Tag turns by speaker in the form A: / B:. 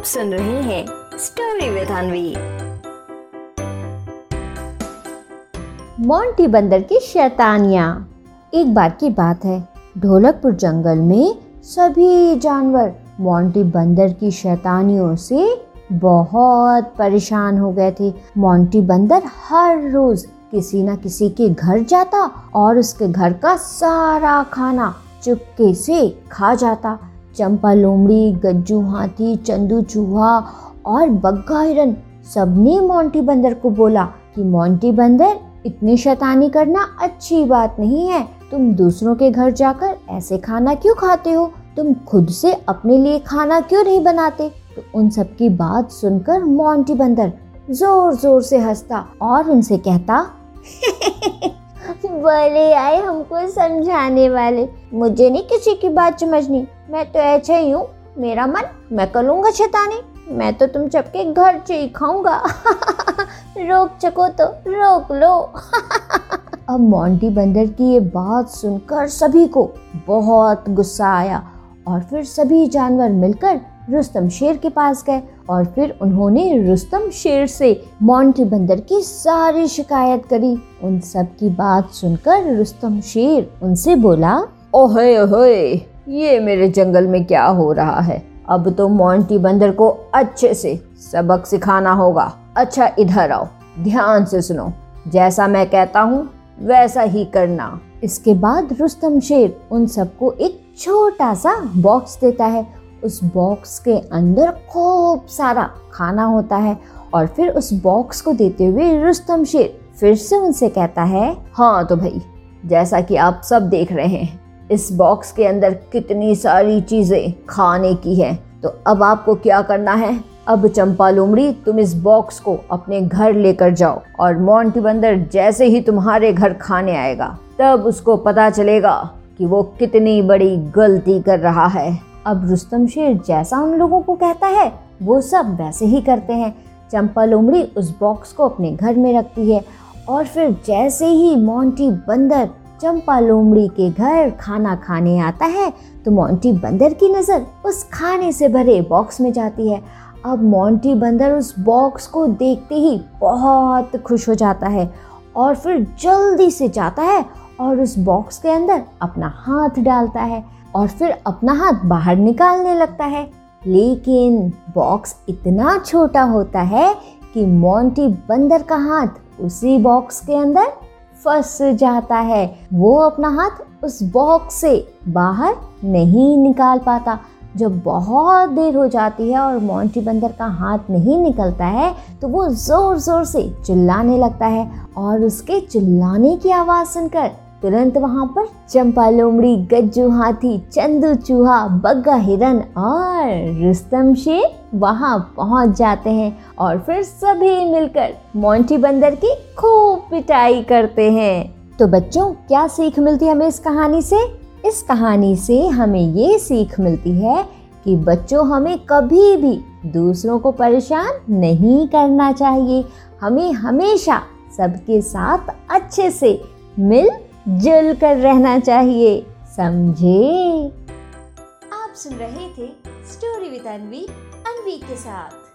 A: आप सुन रहे हैं स्टोरी विद अनवी
B: मोंटी बंदर की शैतानियाँ। एक बार की बात है, ढोलकपुर जंगल में सभी जानवर मोंटी बंदर की शैतानियों से बहुत परेशान हो गए थे। मोंटी बंदर हर रोज किसी न किसी के घर जाता और उसके घर का सारा खाना चुपके से खा जाता। चंपा लोमड़ी, गज्जू हाथी, चंदू चूहा और बग्गा हिरन सबने मोंटी बंदर को बोला कि मोंटी बंदर, इतनी शैतानी करना अच्छी बात नहीं है। तुम दूसरों के घर जाकर ऐसे खाना क्यों खाते हो? तुम खुद से अपने लिए खाना क्यों नहीं बनाते? तो उन सब की बात सुनकर मोंटी बंदर ज़ोर ज़ोर से हंसता और उनसे कहता बोले आए, हमको समझाने वाले। मुझे नहीं किसी की बात समझनी। मैं तो ऐसा ही हूँ। मेरा मन, मैं करूँगा शैतानी। मैं तो तुम सबके घर से ही खाऊँगा। रोक सको तो रोक लो। अब मोंटी बंदर की ये बात सुनकर सभी को बहुत गुस्सा आया और फिर सभी जानवर मिलकर रुस्तम शेर के पास गए और फिर उन्होंने रुस्तम शेर से मोंटी बंदर की सारी शिकायत करी। उन सब की बात सुनकर रुस्तम शेर उनसे बोला,
C: ओहे ओहे, ये मेरे जंगल में क्या हो रहा है? अब तो मोंटी बंदर को अच्छे से सबक सिखाना होगा। अच्छा इधर आओ, ध्यान से सुनो। जैसा मैं कहता हूँ, वैसा ही करना।
B: इसके बाद रुस्तम शेर उन सबको एक छोटा सा बॉक्स देता है उस बॉक्स के अंदर खूब सारा खाना होता है और फिर उस बॉक्स को देते हुए रुस्तम शेर फिर से उनसे कहता है
C: हाँ तो भाई, जैसा कि आप सब देख रहे हैं, इस बॉक्स के अंदर कितनी सारी चीज़ें खाने की हैं। तो अब आपको क्या करना है? अब चंपा लोमड़ी तुम इस बॉक्स को अपने घर लेकर जाओ और मोंटी बंदर जैसे ही तुम्हारे घर खाने आएगा, तब उसको पता चलेगा कि वो कितनी बड़ी गलती कर रहा है।
B: अब रुस्तम शेर जैसा उन लोगों को कहता है, वो सब वैसे ही करते हैं। चंपा लोमड़ी उस बॉक्स को अपने घर में रखती है और फिर जैसे ही मोंटी बंदर चंपा लोमड़ी के घर खाना खाने आता है तो मोंटी बंदर की नज़र उस खाने से भरे बॉक्स में जाती है। अब मोंटी बंदर उस बॉक्स को देखते ही बहुत खुश हो जाता है और फिर जल्दी से जाता है और उस बॉक्स के अंदर अपना हाथ डालता है। और फिर अपना हाथ बाहर निकालने लगता है। लेकिन बॉक्स इतना छोटा होता है कि मोंटी बंदर का हाथ उसी बॉक्स के अंदर फंस जाता है। वो अपना हाथ उस बॉक्स से बाहर नहीं निकाल पाता। जब बहुत देर हो जाती है और मोंटी बंदर का हाथ नहीं निकलता है तो वो ज़ोर ज़ोर से चिल्लाने लगता है और उसके चिल्लाने की आवाज़ सुनकर तुरंत वहाँ पर चंपा लोमड़ी, गज्जू हाथी, चंदू चूहा, बग्गा हिरन और रुस्तम शेर वहाँ पहुँच जाते हैं और फिर सभी मिलकर मोंटी बंदर की खूब पिटाई करते हैं। तो बच्चों, क्या सीख मिलती है हमें इस कहानी से? इस कहानी से हमें ये सीख मिलती है कि बच्चों, हमें कभी भी दूसरों को परेशान नहीं करना चाहिए। हमें हमेशा सबके साथ अच्छे से मिल जुल कर रहना चाहिए। समझे?
A: आप सुन रहे थे स्टोरी विद अनवी अनवी के साथ।